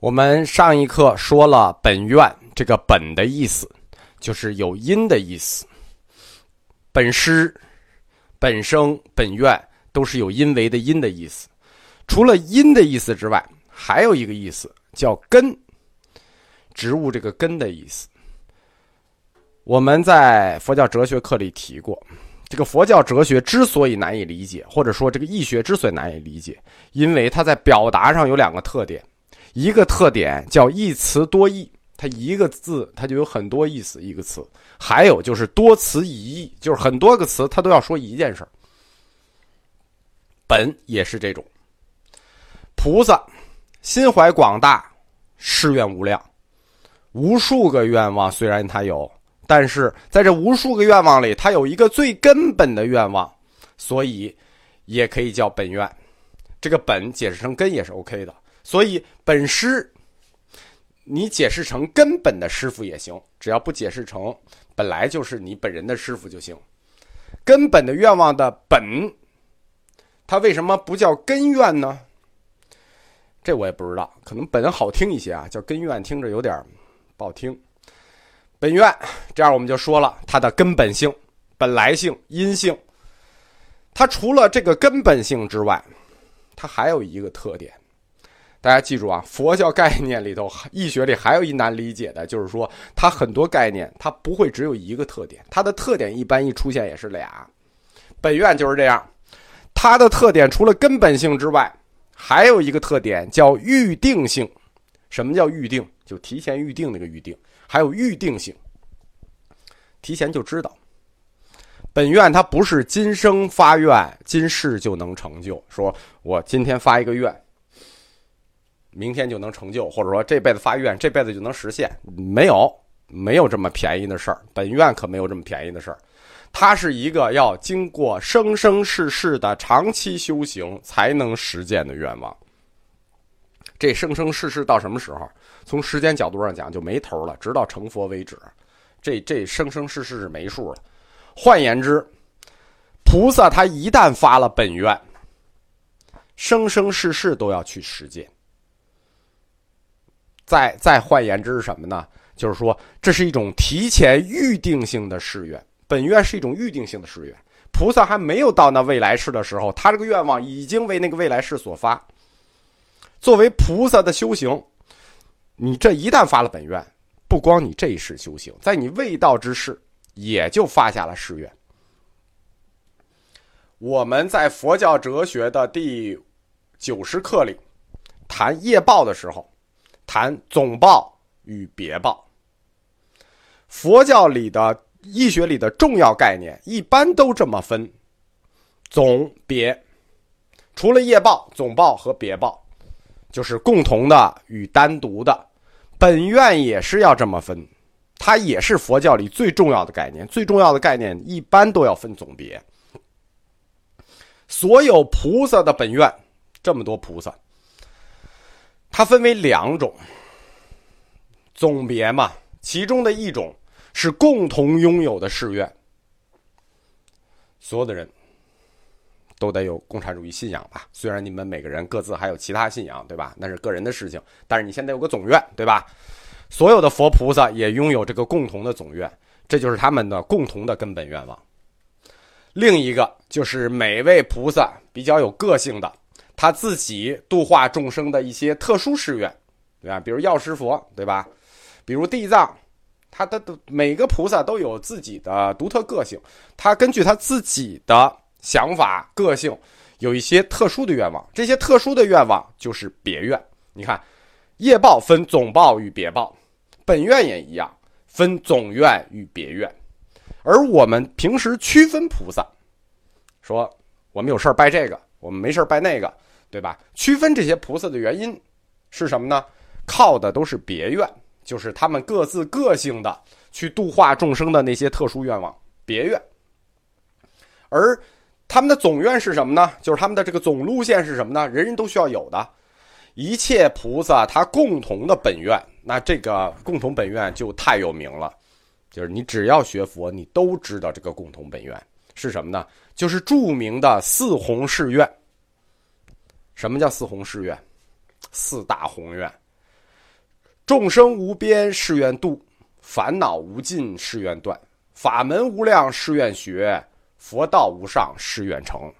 我们上一课说了“本愿”这个“本”的意思，就是有因的意思。本师、本生、本愿都是有因为的因的意思。除了因的意思之外，还有一个意思叫根，植物这个根的意思。我们在佛教哲学课里提过，这个佛教哲学之所以难以理解，或者说这个易学之所以难以理解，因为它在表达上有两个特点。一个特点叫一词多义，它一个字它就有很多意思。一个词，还有就是多词一义，就是很多个词它都要说一件事儿本也是这种，菩萨心怀广大，誓愿无量，无数个愿望虽然他有，但是在这无数个愿望里，他有一个最根本的愿望，所以也可以叫本愿。这个本解释成根也是 OK 的。所以本师，你解释成根本的师傅也行，只要不解释成本来就是你本人的师傅就行。根本的愿望的本，它为什么不叫根愿呢？这我也不知道，可能本好听一些啊，叫根愿听着有点不好听。本愿这样我们就说了，它的根本性、本来性、因性，它除了这个根本性之外，它还有一个特点。大家记住啊，佛教概念里头，易学里还有一难理解的，就是说它很多概念它不会只有一个特点，它的特点一般一出现也是俩。本愿就是这样，它的特点除了根本性之外，还有一个特点叫预定性。什么叫预定？就提前预定那个预定，还有预定性，提前就知道。本愿它不是今生发愿，今世就能成就。说我今天发一个愿。明天就能成就，或者说这辈子发愿，这辈子就能实现？没有，没有这么便宜的事儿。本愿可没有这么便宜的事儿，它是一个要经过生生世世的长期修行才能实现的愿望。这生生世世到什么时候？从时间角度上讲就没头了，直到成佛为止。这这生生世世是没数了。换言之，菩萨他一旦发了本愿，生生世世都要去实践。再再换言之是什么呢？就是说，这是一种提前预定性的誓愿。本愿是一种预定性的誓愿。菩萨还没有到那未来世的时候，他这个愿望已经为那个未来世所发。作为菩萨的修行，你这一旦发了本愿，不光你这一世修行，在你未到之世，也就发下了誓愿。我们在佛教哲学的第九十课里谈业报的时候。谈总报与别报。佛教里的医学里的重要概念一般都这么分：总别。除了业报、总报和别报，就是共同的与单独的。本愿也是要这么分，它也是佛教里最重要的概念。最重要的概念一般都要分总别。所有菩萨的本愿，这么多菩萨。它分为两种，总别嘛，其中的一种是共同拥有的誓愿，所有的人都得有共产主义信仰吧？虽然你们每个人各自还有其他信仰，对吧？那是个人的事情，但是你现在有个总愿，对吧？所有的佛菩萨也拥有这个共同的总愿，这就是他们的共同的根本愿望。另一个就是每位菩萨比较有个性的。他自己度化众生的一些特殊誓愿，对吧？比如药师佛，对吧？比如地藏，他的的每个菩萨都有自己的独特个性，他根据他自己的想法、个性，有一些特殊的愿望。这些特殊的愿望就是别愿。你看，业报分总报与别报，本愿也一样，分总愿与别愿。而我们平时区分菩萨，说我们有事儿拜这个，我们没事拜那个。对吧？区分这些菩萨的原因是什么呢？靠的都是别愿，就是他们各自个性的去度化众生的那些特殊愿望，别愿。而他们的总愿是什么呢？就是他们的这个总路线是什么呢？人人都需要有的，一切菩萨他共同的本愿，那这个共同本愿就太有名了，就是你只要学佛，你都知道这个共同本愿是什么呢？就是著名的四弘誓愿。什么叫四弘誓愿？四大宏愿，众生无边誓愿度，烦恼无尽誓愿断，法门无量誓愿学，佛道无上誓愿成。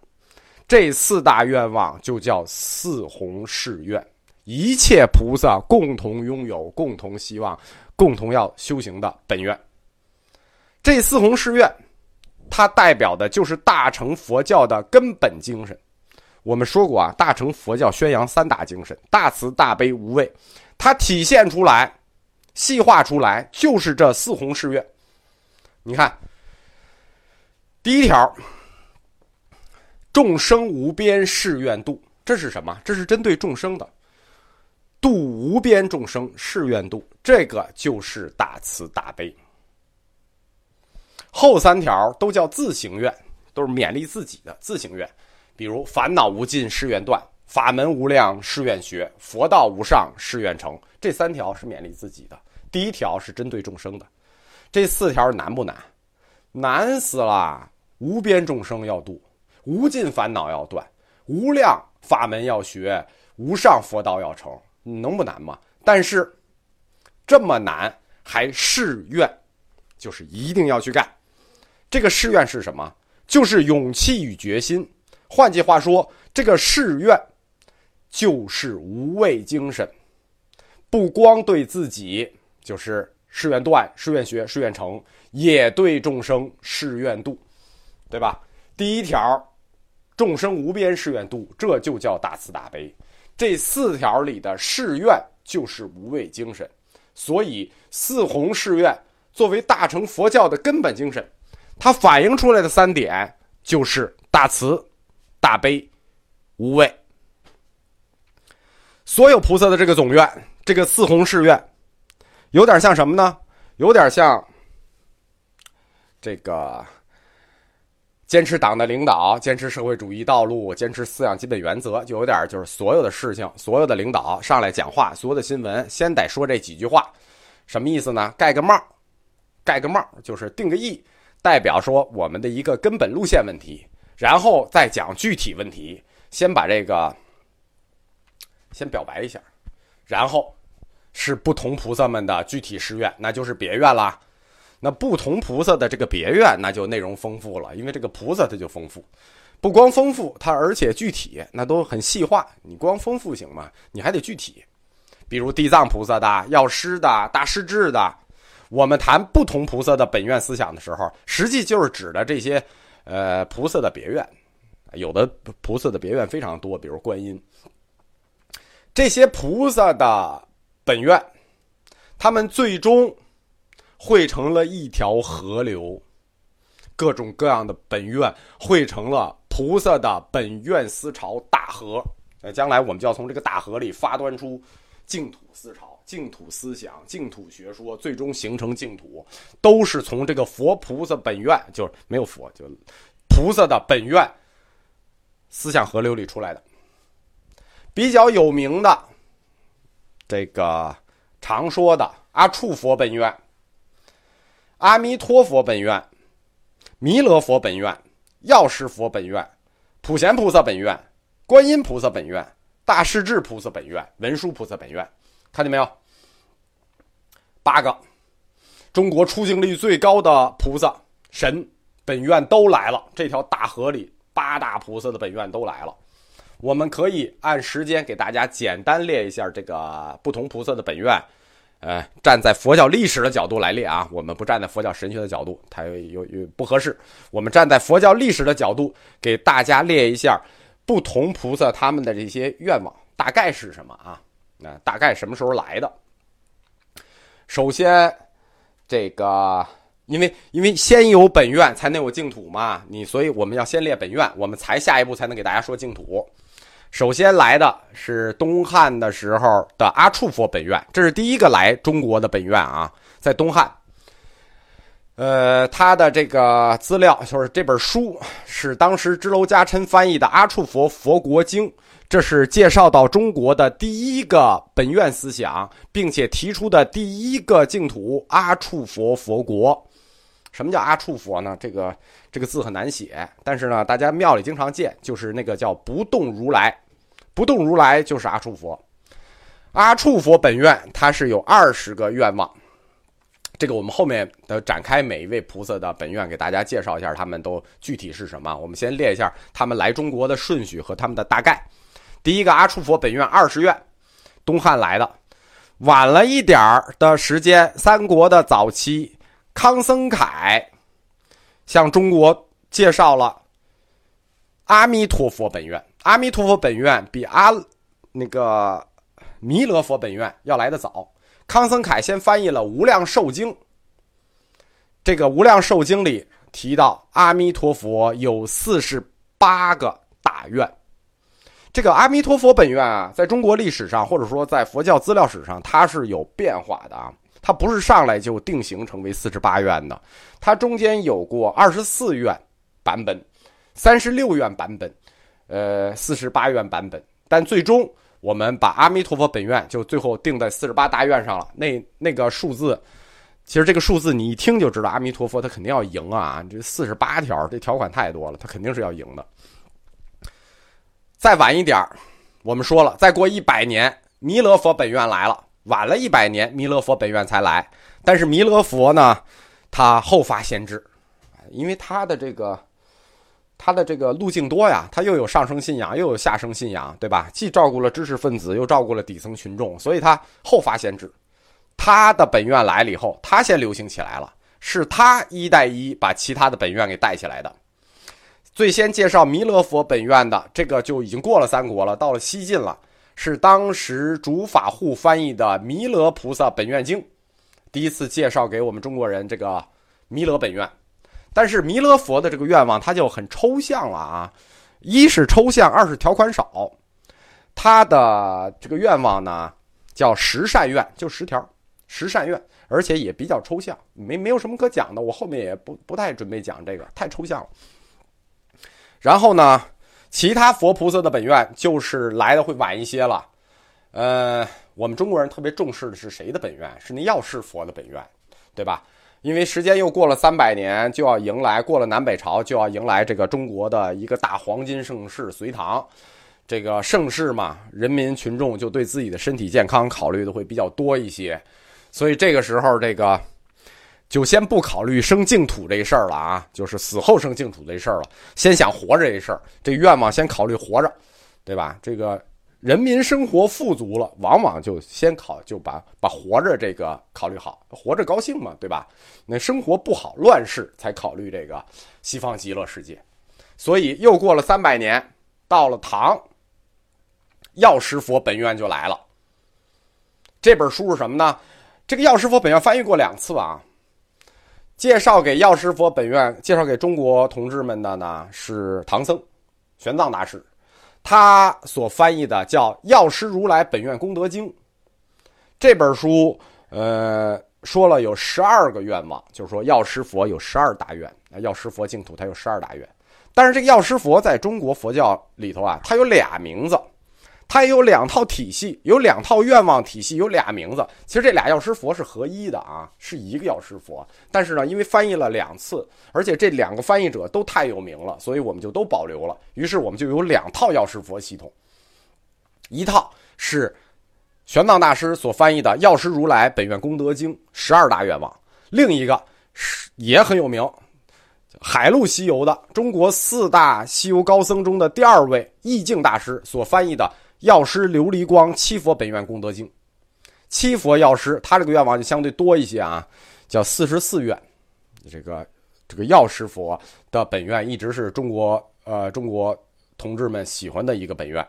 这四大愿望就叫四弘誓愿，一切菩萨共同拥有、共同希望、共同要修行的本愿。这四弘誓愿，它代表的就是大乘佛教的根本精神。我们说过啊，大乘佛教宣扬三大精神：大慈、大悲、无畏。它体现出来、细化出来，就是这四弘誓愿。你看，第一条，众生无边誓愿度，这是什么？这是针对众生的，度无边众生誓愿度，这个就是大慈大悲。后三条都叫自行愿，都是勉励自己的自行愿，比如烦恼无尽誓愿断。法门无量誓愿学，佛道无上誓愿成。这三条是勉励自己的，第一条是针对众生的。这四条难不难？难死了！无边众生要度，无尽烦恼要断，无量法门要学，无上佛道要成，能不难吗？但是这么难还誓愿，就是一定要去干。这个誓愿是什么？就是勇气与决心。换句话说，这个誓愿。就是无畏精神，不光对自己，就是誓愿断、誓愿学、誓愿成，也对众生誓愿度，对吧？第一条，众生无边誓愿度，这就叫大慈大悲。这四条里的誓愿就是无畏精神，所以四弘誓愿作为大乘佛教的根本精神，它反映出来的三点就是大慈、大悲、无畏。所有菩萨的这个总愿，这个四弘誓愿，有点像什么呢？有点像这个坚持党的领导，坚持社会主义道路，坚持思想基本原则，就有点就是所有的事情，所有的领导上来讲话，所有的新闻先得说这几句话，什么意思呢？盖个帽，盖个帽就是定个义，代表说我们的一个根本路线问题，然后再讲具体问题，先把这个。先表白一下，然后是不同菩萨们的具体誓愿，那就是别愿啦。那不同菩萨的这个别愿，那就内容丰富了，因为这个菩萨它就丰富，不光丰富，它而且具体，那都很细化。你光丰富行吗？你还得具体。比如地藏菩萨的、药师的、大势至的，我们谈不同菩萨的本愿思想的时候，实际就是指的这些呃菩萨的别院。有的菩萨的别院非常多，比如观音。这些菩萨的本愿，他们最终汇成了一条河流，各种各样的本愿汇成了菩萨的本愿思潮大河。呃，将来我们就要从这个大河里发端出净土思潮、净土思想、净土学说，最终形成净土，都是从这个佛菩萨本愿，就是没有佛，就菩萨的本愿思想河流里出来的。比较有名的，这个常说的阿处佛本愿、阿弥陀佛本愿、弥勒佛本愿、药师佛本愿、普贤菩萨本愿、观音菩萨本愿、大势至菩萨本愿、文殊菩萨本愿，看见没有？八个中国出镜率最高的菩萨神本愿都来了，这条大河里八大菩萨的本愿都来了。我们可以按时间给大家简单列一下这个不同菩萨的本愿，呃，站在佛教历史的角度来列啊，我们不站在佛教神学的角度，它有有不合适。我们站在佛教历史的角度给大家列一下不同菩萨他们的这些愿望大概是什么啊？那大概什么时候来的？首先，这个因为因为先有本愿才能有净土嘛，你所以我们要先列本愿，我们才下一步才能给大家说净土。首先来的是东汉的时候的阿处佛本愿，这是第一个来中国的本愿啊，在东汉。呃，他的这个资料就是这本书是当时支娄迦琛翻译的《阿处佛佛国经》，这是介绍到中国的第一个本愿思想，并且提出的第一个净土——阿处佛佛国。什么叫阿处佛呢？这个这个字很难写，但是呢，大家庙里经常见，就是那个叫不动如来，不动如来就是阿处佛。阿处佛本愿它是有二十个愿望，这个我们后面的展开每一位菩萨的本愿，给大家介绍一下，他们都具体是什么。我们先列一下他们来中国的顺序和他们的大概。第一个阿处佛本愿二十愿，东汉来的，晚了一点儿的时间，三国的早期，康僧凯向中国介绍了阿弥陀佛本愿。阿弥陀佛本愿比阿那个。弥勒佛本愿要来的早，康僧凯先翻译了《无量寿经》。这个《无量寿经》里提到，阿弥陀佛有四十八个大愿。这个阿弥陀佛本愿啊，在中国历史上，或者说在佛教资料史上，它是有变化的啊。它不是上来就定型成为四十八愿的，它中间有过二十四愿版本、三十六愿版本、呃四十八愿版本，但最终。我们把阿弥陀佛本愿就最后定在四十八大愿上了。那那个数字，其实这个数字你一听就知道，阿弥陀佛他肯定要赢啊！这四十八条，这条款太多了，他肯定是要赢的。再晚一点我们说了，再过一百年，弥勒佛本愿来了。晚了一百年，弥勒佛本愿才来。但是弥勒佛呢，他后发先至，因为他的这个。他的这个路径多呀，他又有上升信仰，又有下升信仰，对吧？既照顾了知识分子，又照顾了底层群众，所以他后发先至。他的本愿来了以后，他先流行起来了，是他一带一把其他的本愿给带起来的。最先介绍弥勒佛本愿的这个就已经过了三国了，到了西晋了，是当时竺法护翻译的《弥勒菩萨本愿经》，第一次介绍给我们中国人这个弥勒本愿。但是弥勒佛的这个愿望，他就很抽象了啊！一是抽象，二是条款少。他的这个愿望呢，叫十善愿，就十条，十善愿，而且也比较抽象，没没有什么可讲的。我后面也不不太准备讲这个，太抽象了。然后呢，其他佛菩萨的本愿就是来的会晚一些了。呃，我们中国人特别重视的是谁的本愿？是那药师佛的本愿，对吧？因为时间又过了三百年，就要迎来过了南北朝，就要迎来这个中国的一个大黄金盛世——隋唐。这个盛世嘛，人民群众就对自己的身体健康考虑的会比较多一些，所以这个时候，这个就先不考虑生净土这事儿了啊，就是死后生净土这事儿了，先想活着这事儿，这愿望先考虑活着，对吧？这个。人民生活富足了，往往就先考就把把活着这个考虑好，活着高兴嘛，对吧？那生活不好，乱世才考虑这个西方极乐世界。所以又过了三百年，到了唐，药师佛本愿就来了。这本书是什么呢？这个药师佛本愿翻译过两次啊。介绍给药师佛本愿，介绍给中国同志们的呢是唐僧，玄奘大师。他所翻译的叫《药师如来本愿功德经》这本书，呃，说了有十二个愿望，就是说药师佛有十二大愿，药师佛净土它有十二大愿。但是这个药师佛在中国佛教里头啊，它有俩名字。它有两套体系，有两套愿望体系，有俩名字。其实这俩药师佛是合一的啊，是一个药师佛。但是呢，因为翻译了两次，而且这两个翻译者都太有名了，所以我们就都保留了。于是我们就有两套药师佛系统，一套是玄奘大师所翻译的《药师如来本愿功德经》十二大愿望，另一个是也很有名，海陆西游的中国四大西游高僧中的第二位意境大师所翻译的。药师琉璃光七佛本愿功德经，七佛药师他这个愿望就相对多一些啊，叫四十四愿。这个这个药师佛的本愿一直是中国呃中国同志们喜欢的一个本愿。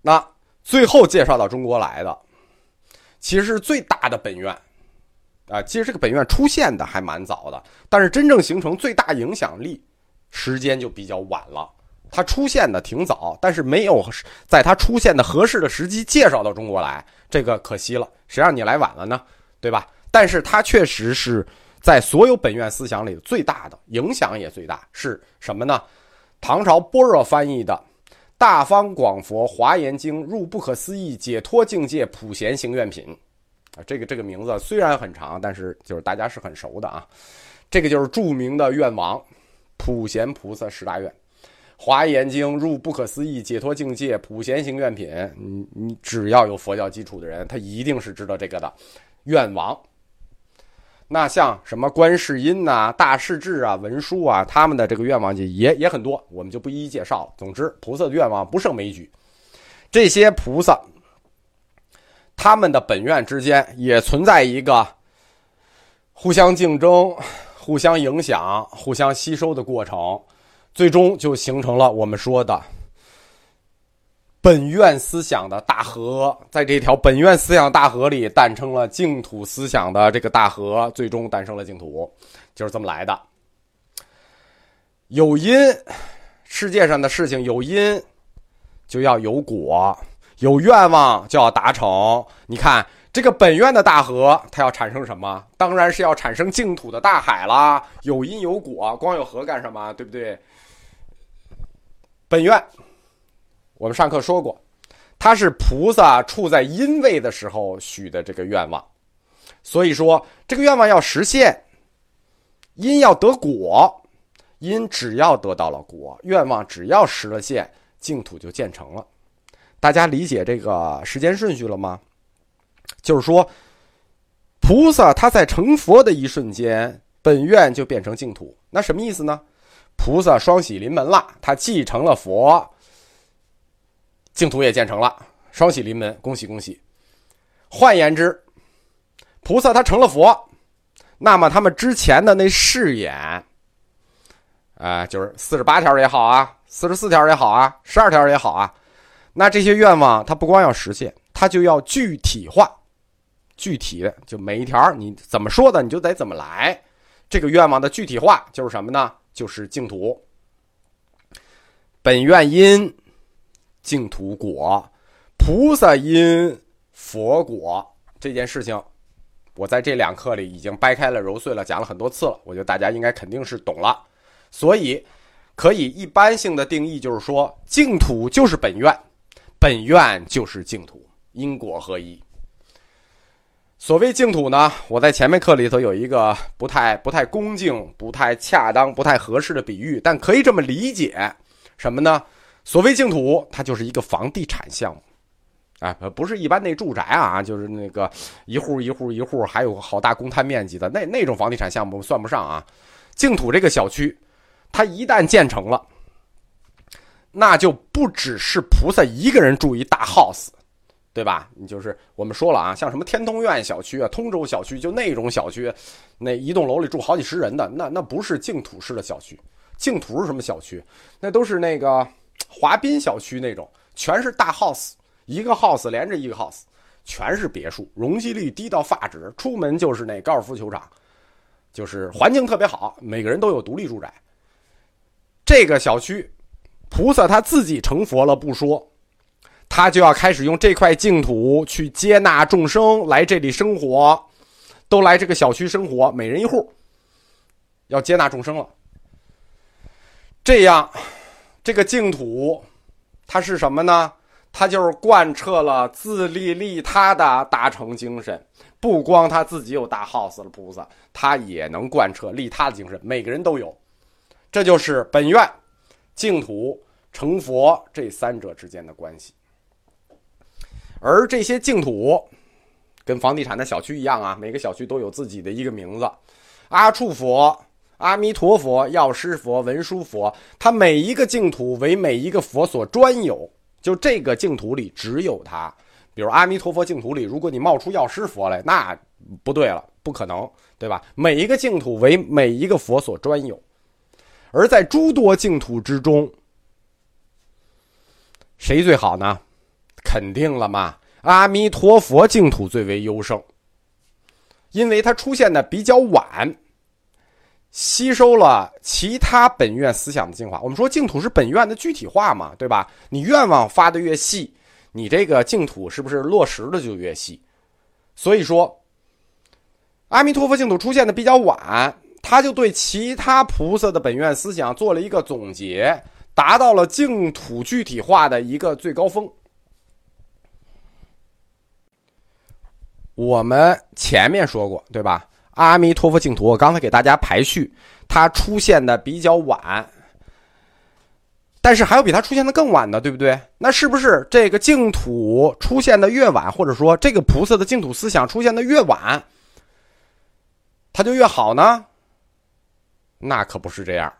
那最后介绍到中国来的，其实是最大的本愿啊。其实这个本愿出现的还蛮早的，但是真正形成最大影响力时间就比较晚了。它出现的挺早，但是没有在它出现的合适的时机介绍到中国来，这个可惜了。谁让你来晚了呢？对吧？但是它确实是在所有本院思想里最大的影响也最大，是什么呢？唐朝般若翻译的《大方广佛华严经入不可思议解脱境界普贤行愿品》啊，这个这个名字虽然很长，但是就是大家是很熟的啊。这个就是著名的愿王普贤菩萨十大愿。华严经入不可思议解脱境界普贤行愿品，你你只要有佛教基础的人，他一定是知道这个的愿王。那像什么观世音呐、大势至啊、文殊啊，他们的这个愿望就也也很多，我们就不一一介绍了。总之，菩萨的愿望不胜枚举。这些菩萨，他们的本愿之间也存在一个互相竞争、互相影响、互相吸收的过程。最终就形成了我们说的本愿思想的大河，在这条本愿思想大河里诞生了净土思想的这个大河，最终诞生了净土，就是这么来的。有因，世界上的事情有因，就要有果；有愿望就要达成。你看这个本愿的大河，它要产生什么？当然是要产生净土的大海啦。有因有果，光有河干什么？对不对？本愿，我们上课说过，它是菩萨处在因位的时候许的这个愿望，所以说这个愿望要实现，因要得果，因只要得到了果，愿望只要实了现，净土就建成了。大家理解这个时间顺序了吗？就是说，菩萨他在成佛的一瞬间，本愿就变成净土，那什么意思呢？菩萨双喜临门了，他继承了佛，净土也建成了，双喜临门，恭喜恭喜。换言之，菩萨他成了佛，那么他们之前的那誓言，啊，就是四十八条也好啊，四十四条也好啊，十二条也好啊，那这些愿望他不光要实现，他就要具体化，具体的就每一条你怎么说的，你就得怎么来。这个愿望的具体化就是什么呢？就是净土，本愿因，净土果，菩萨因，佛果。这件事情，我在这两课里已经掰开了揉碎了讲了很多次了。我觉得大家应该肯定是懂了，所以可以一般性的定义就是说，净土就是本愿，本愿就是净土，因果合一。所谓净土呢，我在前面课里头有一个不太不太恭敬、不太恰当、不太合适的比喻，但可以这么理解，什么呢？所谓净土，它就是一个房地产项目，啊，不是一般那住宅啊，就是那个一户一户一户，还有好大公摊面积的那那种房地产项目算不上啊。净土这个小区，它一旦建成了，那就不只是菩萨一个人住一大 house。对吧？你就是我们说了啊，像什么天通苑小区啊、通州小区，就那种小区，那一栋楼里住好几十人的，那那不是净土式的小区。净土是什么小区？那都是那个华滨小区那种，全是大 house，一个 house 连着一个 house，全是别墅，容积率低到发指，出门就是那高尔夫球场，就是环境特别好，每个人都有独立住宅。这个小区，菩萨他自己成佛了不说。他就要开始用这块净土去接纳众生来这里生活，都来这个小区生活，每人一户，要接纳众生了。这样，这个净土，它是什么呢？它就是贯彻了自利利他的大成精神。不光他自己有大 house 了，菩萨他也能贯彻利他的精神，每个人都有。这就是本愿、净土、成佛这三者之间的关系。而这些净土，跟房地产的小区一样啊，每个小区都有自己的一个名字，阿处佛、阿弥陀佛、药师佛、文殊佛，它每一个净土为每一个佛所专有，就这个净土里只有它。比如阿弥陀佛净土里，如果你冒出药师佛来，那不对了，不可能，对吧？每一个净土为每一个佛所专有，而在诸多净土之中，谁最好呢？肯定了嘛？阿弥陀佛净土最为优胜，因为它出现的比较晚，吸收了其他本愿思想的精华。我们说净土是本愿的具体化嘛，对吧？你愿望发的越细，你这个净土是不是落实的就越细？所以说，阿弥陀佛净土出现的比较晚，他就对其他菩萨的本愿思想做了一个总结，达到了净土具体化的一个最高峰。我们前面说过，对吧？阿弥陀佛净土，我刚才给大家排序，它出现的比较晚，但是还有比它出现的更晚的，对不对？那是不是这个净土出现的越晚，或者说这个菩萨的净土思想出现的越晚，他就越好呢？那可不是这样。